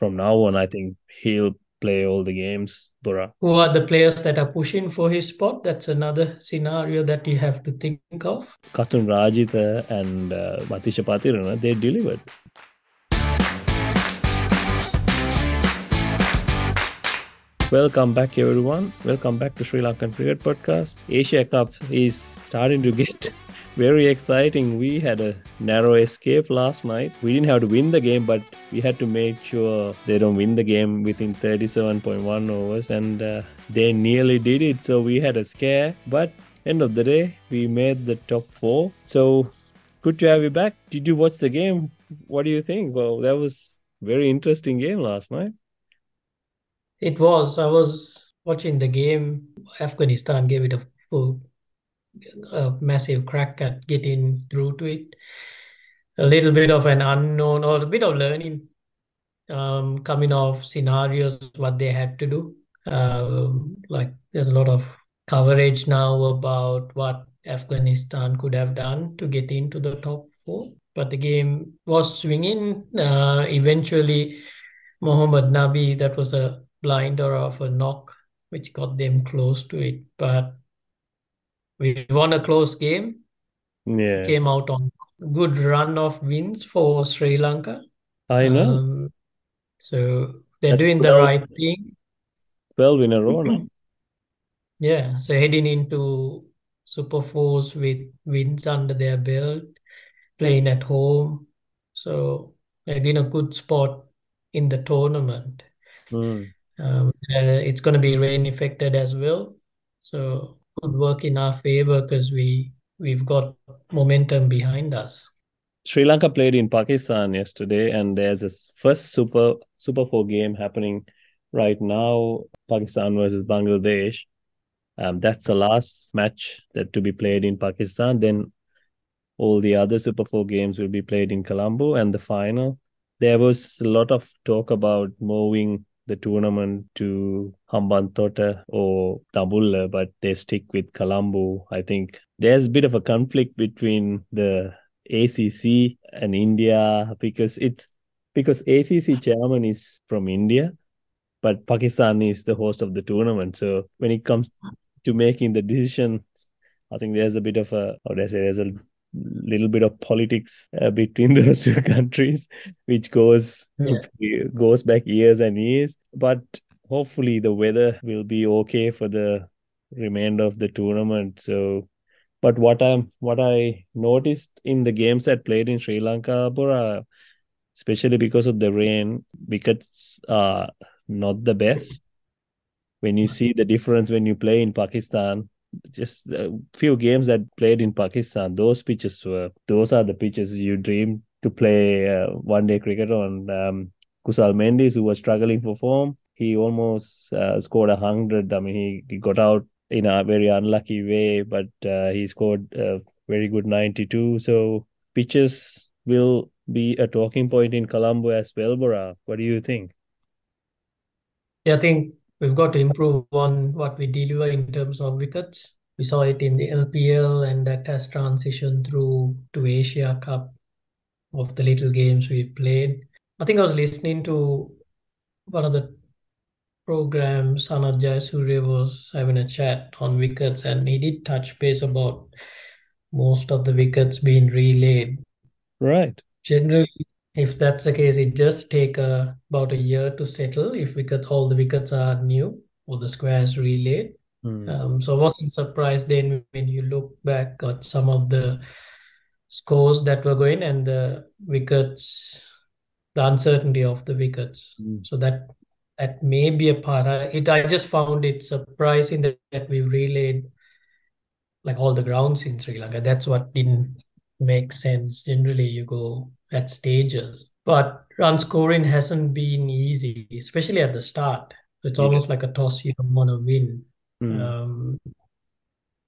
from now on, I think he'll play all the games, Bora. Who are the players that are pushing for his spot? That's another scenario that you have to think of. Kasun Rajitha and uh, Matheesha Pathirana, they delivered. Welcome back, everyone. Welcome back to Sri Lankan Cricket Podcast. Asia Cup is starting to get very exciting. We had a narrow escape last night. We didn't have to win the game, but we had to make sure they don't win the game within 37.1 overs, and uh, they nearly did it. So we had a scare, but end of the day, we made the top four. So good to have you back. Did you watch the game? What do you think? Well, that was very interesting game last night. It was. I was watching the game. Afghanistan gave it a full, a massive crack at getting through to it. A little bit of an unknown or a bit of learning um, coming off scenarios, what they had to do. Um, like there's a lot of coverage now about what Afghanistan could have done to get into the top four. But the game was swinging. Uh, eventually, Mohammad Nabi, that was a blinder of a knock, which got them close to it. But we won a close game. Yeah. Came out on good run of wins for Sri Lanka. I know. Um, so they're That's doing the right thing. 12 in a row now. Yeah. So heading into Super Fours with wins under their belt, playing at home. So they're in a good spot in the tournament. Mm. Um, uh, it's going to be rain affected as well, so could work in our favor because we we've got momentum behind us. Sri Lanka played in Pakistan yesterday, and there's a s- first Super Super Four game happening right now. Pakistan versus Bangladesh. Um, that's the last match that to be played in Pakistan. Then all the other Super Four games will be played in Colombo, and the final. There was a lot of talk about moving the tournament to Hambantota or Dambulla, but they stick with Colombo. I think there's a bit of a conflict between the ACC and India because it's because ACC chairman is from India, but Pakistan is the host of the tournament. So when it comes to making the decision, I think there's a bit of a how do I say there's a little bit of politics uh, between those two countries, which goes Yeah. goes back years and years. But hopefully the weather will be okay for the remainder of the tournament. So but what I'm what I noticed in the games that played in Sri Lanka, Bora, especially because of the rain, wickets are not the best. When you see the difference when you play in Pakistan, just a few games that played in Pakistan, those pitches were those are the pitches you dream to play uh, one day cricket on. Um, Kusal Mendis, who was struggling for form, he almost uh, scored a hundred. I mean, he, he got out in a very unlucky way, but uh, he scored a very good 92. So pitches will be a talking point in Colombo as well, Bora. What do you think? Yeah, I think we've got to improve on what we deliver in terms of wickets. We saw it in the LPL, and that has transitioned through to Asia Cup of the little games we played. I think I was listening to one of the programs, Sanath Jayasuriya was having a chat on wickets, and he did touch base about most of the wickets being relayed. Right. Generally, if that's the case, it does take uh, about a year to settle if wickets, all the wickets are new or the squares relayed. Hmm. Um, so I wasn't surprised then when you look back at some of the scores that were going and the wickets, the uncertainty of the wickets. Mm. So that that may be a part. I, it I just found it surprising that, that we relayed like all the grounds in Sri Lanka. That's what didn't make sense. Generally, you go at stages, but run scoring hasn't been easy, especially at the start. It's almost like a toss. You don't want to win. Hmm. Um,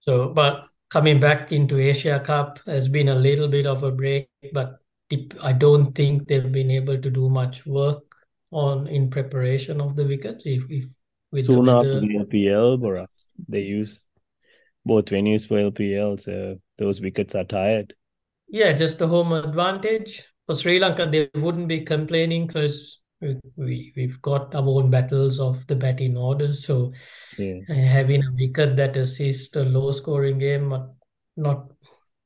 so, but coming back into Asia Cup has been a little bit of a break, but I don't think they've been able to do much work on in preparation of the wickets. If, if with the Soon after weather, the LPL, Bora, they use both venues for LPL, so those wickets are tired. Yeah, just the home advantage for Sri Lanka. They wouldn't be complaining because We, we we've got our own battles of the batting order. So Yeah. uh, having a wicket that assists a low scoring game, not,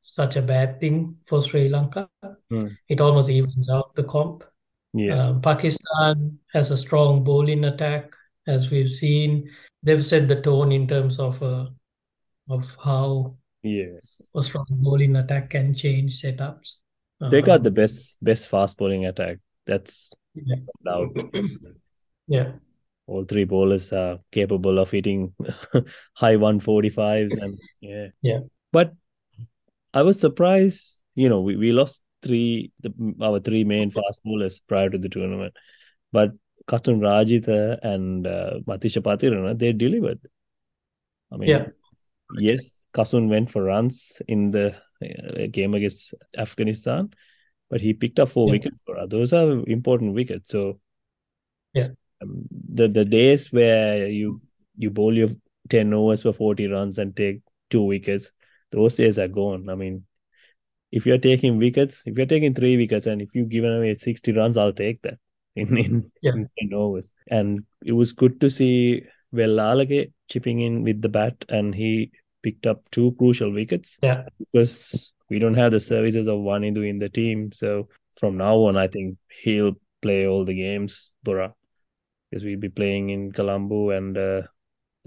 such a bad thing for Sri Lanka. Mm. It almost evens out the comp. Yeah. Um, Pakistan has a strong bowling attack, as we've seen. They've set the tone in terms of uh, of how Yeah. a strong bowling attack can change setups. They got the Um, best best fast bowling attack. That's yeah. Yeah. All three bowlers are capable of hitting high 145s and yeah. Yeah. But I was surprised, you know, we, we lost three the, our three main fast bowlers prior to the tournament. But Kasun Rajitha and uh, Matheesha Pathirana, they delivered. I mean, Yeah. Yes, Kasun went for runs in the uh, game against Afghanistan, but he picked up four Yeah. wickets for us. Those are important wickets. So, Yeah. um, the the days where you you bowl your ten overs for forty runs and take two wickets, those days are gone. I mean, if you're taking wickets, if you're taking three wickets, and if you've given away sixty runs, I'll take that in in, Yeah. in ten overs. And it was good to see Wellalage chipping in with the bat, and he picked up two crucial wickets Yeah. because we don't have the services of Wanindu in the team. So from now on, I think he'll play all the games, Bora, because we'll be playing in Colombo and uh,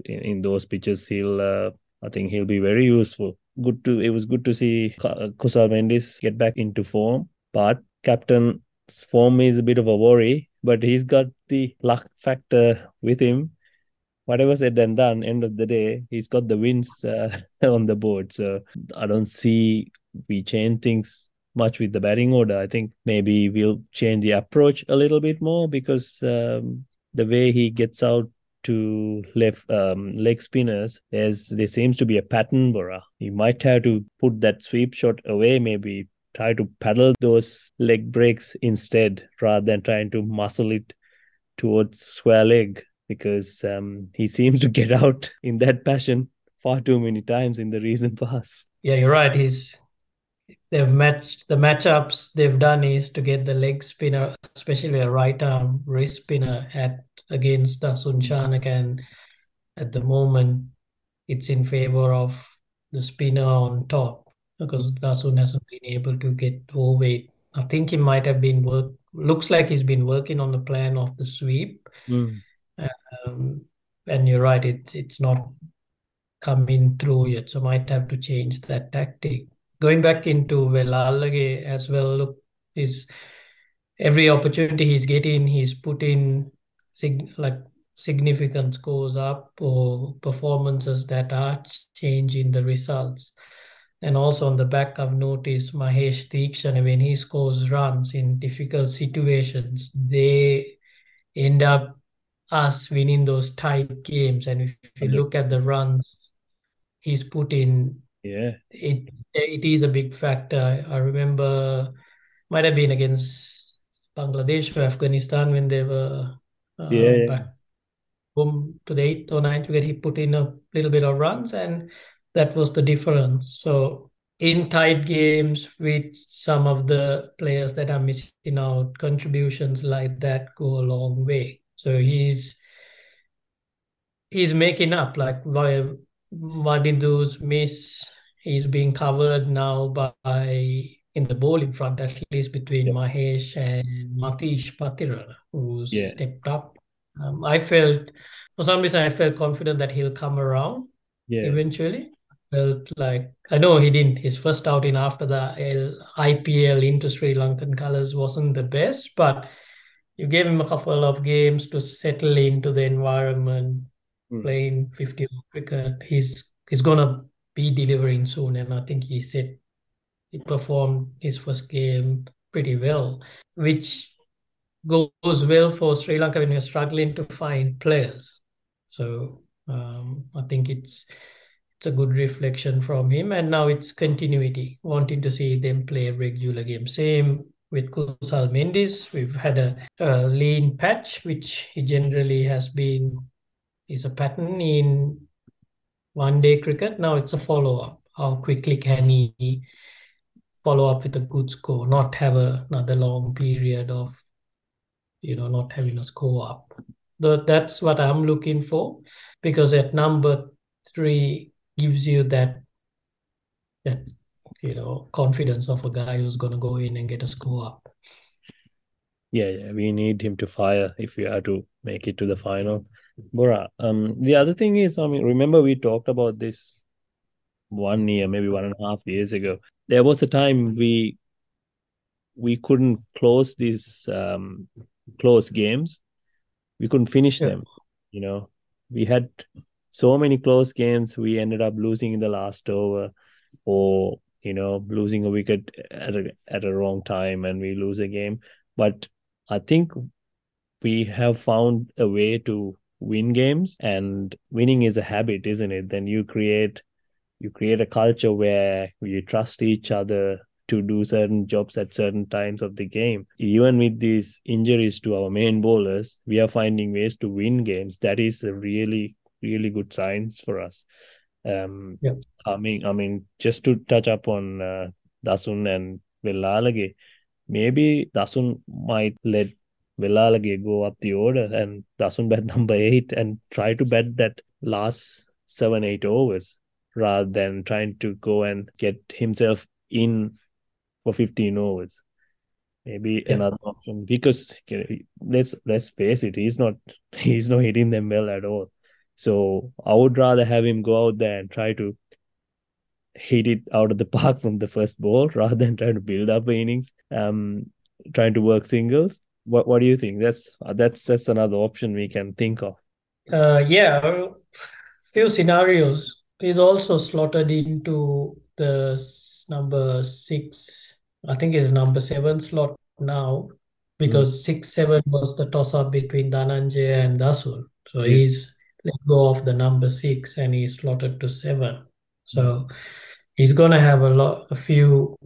in, in those pitches, he'll. Uh, I think he'll be very useful. Good to. It was good to see Kusal Mendis get back into form, but captain's form is a bit of a worry. But he's got the luck factor with him. Whatever said and done, end of the day, he's got the wins uh, on the board. So I don't see we change things much with the batting order. I think maybe we'll change the approach a little bit more because um, the way he gets out to left um, leg spinners, there's there seems to be a pattern, Bora. You might have to put that sweep shot away, maybe try to paddle those leg breaks instead rather than trying to muscle it towards square leg because um, he seems to get out in that passion far too many times in the recent past. Yeah, you're right. He's they've matched the matchups they've done is to get the leg spinner, especially a right arm wrist spinner at against Dasun Shanak, and at the moment it's in favor of the spinner on top because Dasun hasn't been able to get overweight. I think he might have been work looks like he's been working on the plan of the sweep. Mm. Um, and you're right, it's it's not coming through yet, so might have to change that tactic. Going back into Wellalage as well, look, is every opportunity he's getting, he's putting sig like significant scores up or performances that are changing the results. And also on the back, I've noticed Maheesh Theekshana, when he scores runs in difficult situations, they end up us winning those tight games. And if you look at the runs he's put in, Yeah. it it is a big factor. I remember might have been against Bangladesh or Afghanistan when they were uh, Yeah, yeah. back home to the eighth or ninth wicket. He put in a little bit of runs, and that was the difference. So in tight games with some of the players that are missing out, contributions like that go a long way. So he's he's making up like while Madindu's miss he's being covered now by in the bowling front at least between Yeah. Mahesh and Matish Patira who's Yeah. stepped up. Um, I felt for some reason I felt confident that he'll come around Yeah. eventually. Felt like I know he didn't. His first outing after the IPL into Sri Lankan colours wasn't the best, but you gave him a couple of games to settle into the environment, Mm. playing 50 over cricket. He's he's gonna be delivering soon, and I think he said he performed his first game pretty well, which goes well for Sri Lanka when we're struggling to find players. So um, I think it's it's a good reflection from him, and now it's continuity, wanting to see them play regular games. Same with Kusal Mendis. We've had a, a lean patch, which he generally has been is a pattern in one day cricket. Now it's a follow up. How quickly can he follow up with a good score, not have a, another long period of you know, not having a score up. But that's what I'm looking for because at number three gives you that that you know confidence of a guy who's going to go in and get a score up. Yeah, yeah, we need him to fire if we are to make it to the final. Bora, um, the other thing is, I mean, remember we talked about this one year, maybe one and a half years ago. There was a time we we couldn't close these um, close games. We couldn't finish Yeah. them. You know, we had so many close games. We ended up losing in the last over, or you know, losing a wicket at a at a wrong time, and we lose a game. But I think we have found a way to win games, and winning is a habit, isn't it? Then you create you create a culture where you trust each other to do certain jobs at certain times of the game. Even with these injuries to our main bowlers, we are finding ways to win games. That is a really, really good signs for us. Um, Yeah. I mean, I mean, just to touch up on uh, Dasun and Wellalage, maybe Dasun might let Wellalage go up the order and Dasun bat number eight and try to bat that last seven, eight overs rather than trying to go and get himself in for 15 overs. Maybe Yeah. another option because let's let's face it, he's not he's not hitting them well at all. So I would rather have him go out there and try to hit it out of the park from the first ball rather than trying to build up innings, um, trying to work singles. What what do you think? That's that's that's another option we can think of. Uh, yeah, a few scenarios. He's also slotted into the number six, I think it's number seven slot now, because six, seven was the toss-up between Dhananjaya and Dasun. So Yeah. he's let go of the number six and he's slotted to seven. So he's gonna have a lot, a few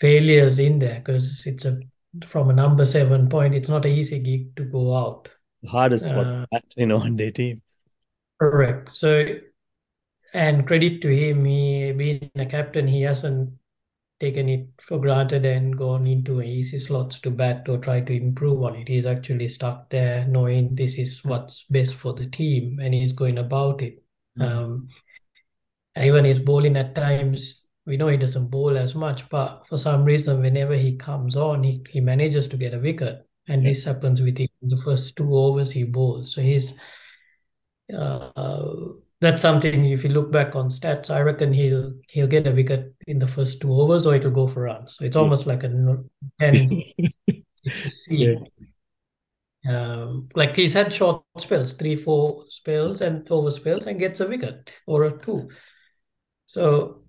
failures in there because it's a from a number seven point, it's not an easy gig to go out. The hardest Uh, one in a one day team. Correct. So, and credit to him, he being a captain, he hasn't taken it for granted and gone into easy slots to bat or try to improve on it. He's actually stuck there knowing this is what's best for the team and he's going about it. Mm. Um, even his bowling at times, we know he doesn't bowl as much, but for some reason, whenever he comes on, he, he manages to get a wicket. And Yeah. this happens with him in the first two overs he bowls. So he's uh, that's something if you look back on stats, I reckon he'll he'll get a wicket in the first two overs or it'll go for runs. So it's almost like a 10 if you see Yeah. um, like he's had short spells, three, four spells and over spells and gets a wicket or a two. So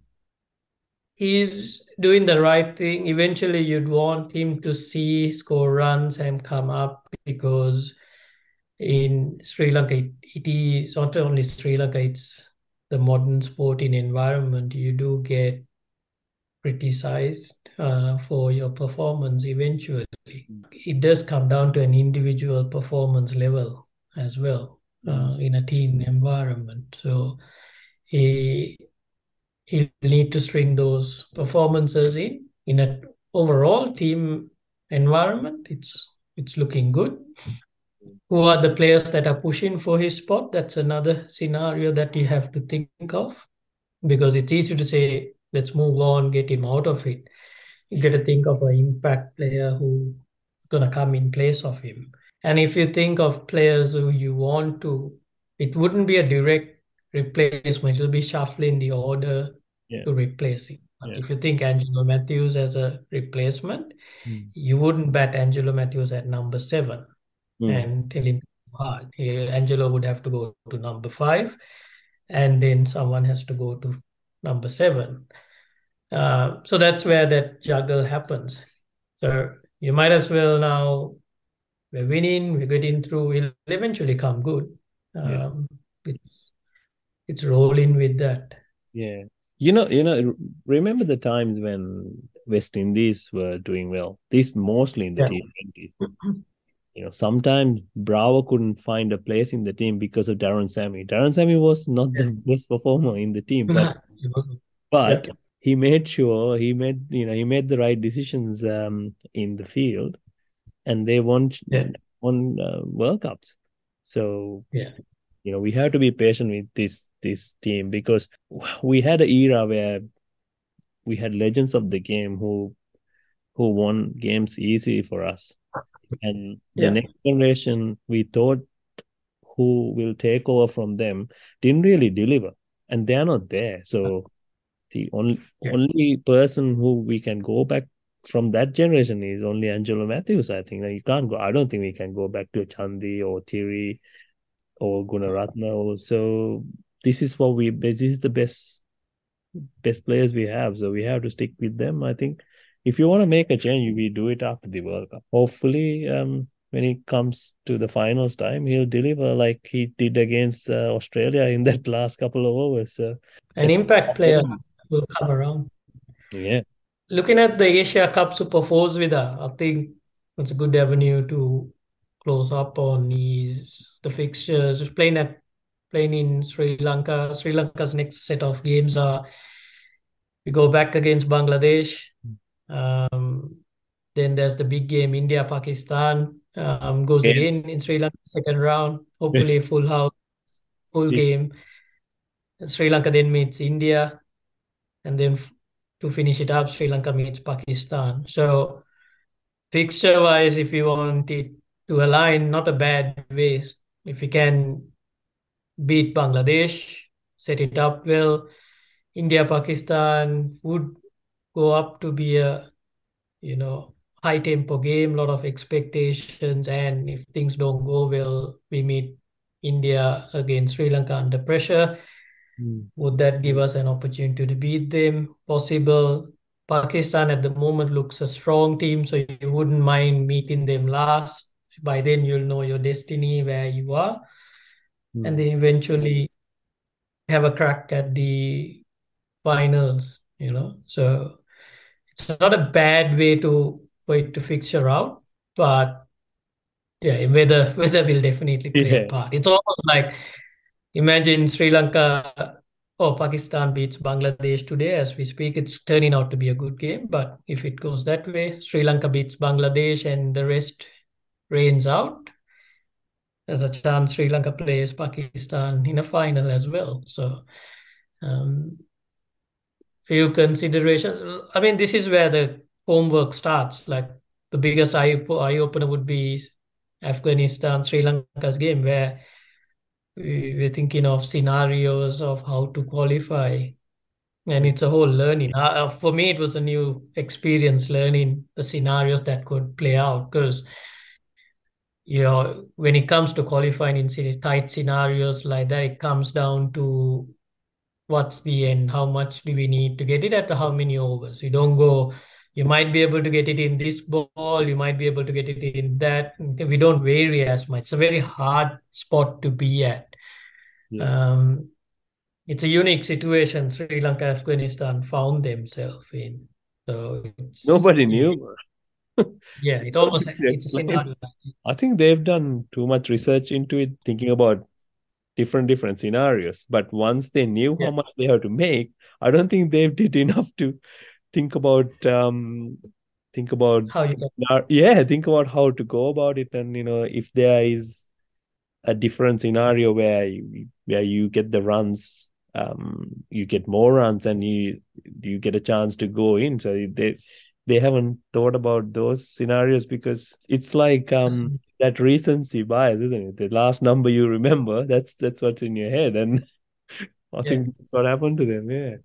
he's doing the right thing. Eventually, you'd want him to see score runs and come up because in Sri Lanka, it, it is not only Sri Lanka, it's the modern sporting environment. You do get criticized uh, for your performance eventually. It does come down to an individual performance level as well uh, in a team environment. So he he'll need to string those performances in in an overall team environment. It's it's looking good. Who are the players that are pushing for his spot? That's another scenario that you have to think of because it's easy to say, let's move on, get him out of it. You got to think of an impact player who's going to come in place of him. And if you think of players who you want to, it wouldn't be a direct replacement, it'll be shuffling the order Yeah. to replace him. Yeah. if you think Angelo Mathews as a replacement, Mm. you wouldn't bat Angelo Mathews at number seven Mm. and tell him hard. Angelo would have to go to number five, and then someone has to go to number seven. Uh, so that's where that juggle happens. So you might as well now we're winning, we're getting through. We'll eventually come good. Yeah. Um, it's it's rolling with that. Yeah. You know, you know, remember the times when West Indies were doing well? These mostly in the Yeah. T20s. You know, sometimes Bravo couldn't find a place in the team because of Darren Sammy. Darren Sammy was not the best performer in the team, but but he made sure he made you know he made the right decisions um in the field and they won Yeah. won uh, World Cups. So Yeah. you know we have to be patient with this this team because we had an era where we had legends of the game who who won games easy for us, and the Yeah. next generation we thought who will take over from them didn't really deliver, and they're not there. So the only Yeah. only person who we can go back from that generation is only Angelo Mathews. I think Like, you can't go. I don't think we can go back to Chandi or Thierry or Gunaratna. So this is what we. This is the best best players we have. So we have to stick with them. I think if you want to make a change, we do it after the World Cup. Hopefully, um, when it comes to the finals time, he'll deliver like he did against uh, Australia in that last couple of overs. So An impact player will come around. yeah, Looking at the Asia Cup Super Fours with her, I think it's a good avenue to close up on is the fixtures. Playing at playing in Sri Lanka. Sri Lanka's next set of games are we go back against Bangladesh. Um, then there's the big game, India Pakistan. Um, goes Yeah. again in Sri Lanka second round. Hopefully full house, full Yeah. game. Sri Lanka then meets India, and then f- to finish it up, Sri Lanka meets Pakistan. So fixture wise, if you want it to align, not a bad way. If you can beat Bangladesh, set it up well. India Pakistan would go up to be a you know high tempo game, a lot of expectations, and if things don't go well, we meet India against Sri Lanka under pressure. Mm. Would that give us an opportunity to beat them? Possible. Pakistan at the moment looks a strong team, so you wouldn't mind meeting them last. By then, you'll know your destiny, where you are, Mm. and then eventually have a crack at the finals, you know. So it's not a bad way to for it to fixture out, but yeah, weather weather will definitely play a part. It's almost like imagine Sri Lanka or Pakistan beats Bangladesh today as we speak. It's turning out to be a good game, but if it goes that way, Sri Lanka beats Bangladesh and the rest rains out. There's a chance Sri Lanka plays Pakistan in a final as well. So, um, few considerations. I mean, this is where the homework starts. Like the biggest eye eye opener would be Afghanistan Sri Lanka's game, where we- we're thinking of scenarios of how to qualify, and it's a whole learning. Uh, uh, for me, it was a new experience learning the scenarios that could play out because you know when it comes to qualifying in tight scenarios like that, it comes down to what's the end, how much do we need to get it at how many overs. We don't go. You might be able to get it in this ball. You might be able to get it in that. We don't vary as much. It's a very hard spot to be at. Yeah. Um, it's a unique situation Sri Lanka, Afghanistan found themselves in. So it's, Nobody knew. Yeah, it almost it's a scenario. I think they've done too much research into it, thinking about different different scenarios. But once they knew Yeah. how much they have to make, I don't think they did enough to think about um think about How you can yeah, think about how to go about it, and you know, if there is a different scenario where you where you get the runs, um, you get more runs, and you you get a chance to go in. So they they haven't thought about those scenarios because it's like um that recency bias, isn't it? The last number you remember, that's that's what's in your head, and I Yeah. think that's what happened to them. Yeah.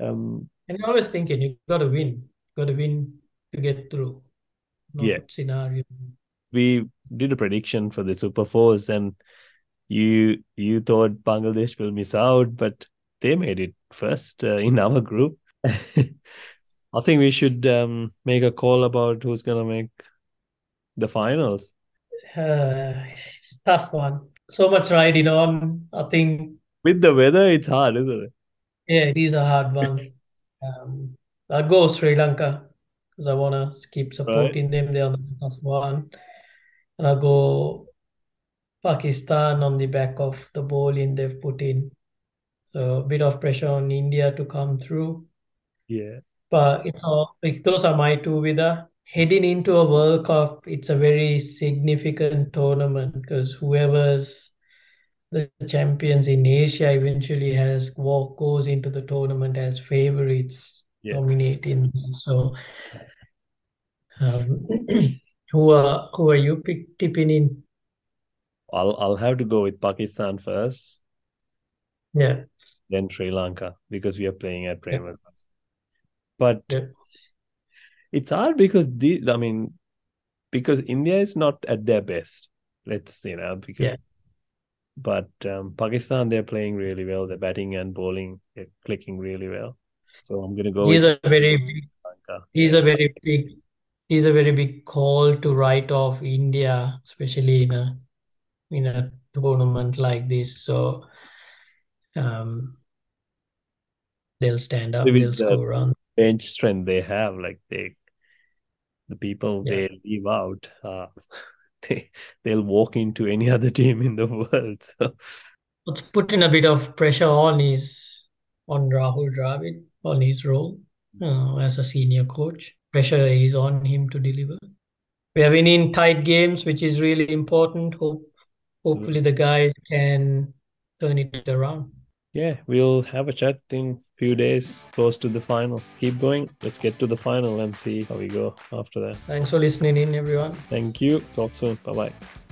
Um. And you're always thinking you gotta win. Gotta win to get through. Not Yeah. scenario. we did a prediction for the Super Fours, and you you thought Bangladesh will miss out, but they made it first uh, in our group. I think we should um, make a call about who's gonna make the finals. Uh, tough one. So much riding on. I think With the weather, it's hard, isn't it? yeah, it is a hard one. Um, I'll go Sri Lanka because I wanna keep supporting them. They're on the back one. And I'll go Pakistan on the back of the bowling they've put in. So a bit of pressure on India to come through. Yeah. But it's all like those are my two with her. Heading into a World Cup, it's a very significant tournament because whoever's the champions in Asia eventually has walk goes into the tournament as favorites Yeah. dominating. So, um, who are who are you pick, tipping in? I'll I'll have to go with Pakistan first, Yeah, then Sri Lanka because we are playing at Prem. But yeah, it's hard because the I mean because India is not at their best. Let's you know because Yeah. but um, Pakistan they're playing really well. They're batting and bowling, they're clicking really well. So I'm gonna go he's a very big, he's a very big, he's a very big call to write off India, especially in a in a tournament like this. So, um, they'll stand up, they'll the score runs. Bench strength they have, like they the people Yeah. they leave out, uh, they they'll walk into any other team in the world. So What's putting a bit of pressure on is on Rahul Dravid on his role uh, as a senior coach. Pressure is on him to deliver. We are winning tight games, which is really important. Hope hopefully the guys can turn it around. Yeah, we'll have a chat in few days close to the final. Keep going. Let's get to the final and see how we go after that. Thanks for listening in, everyone. Thank you. Talk soon. Bye bye.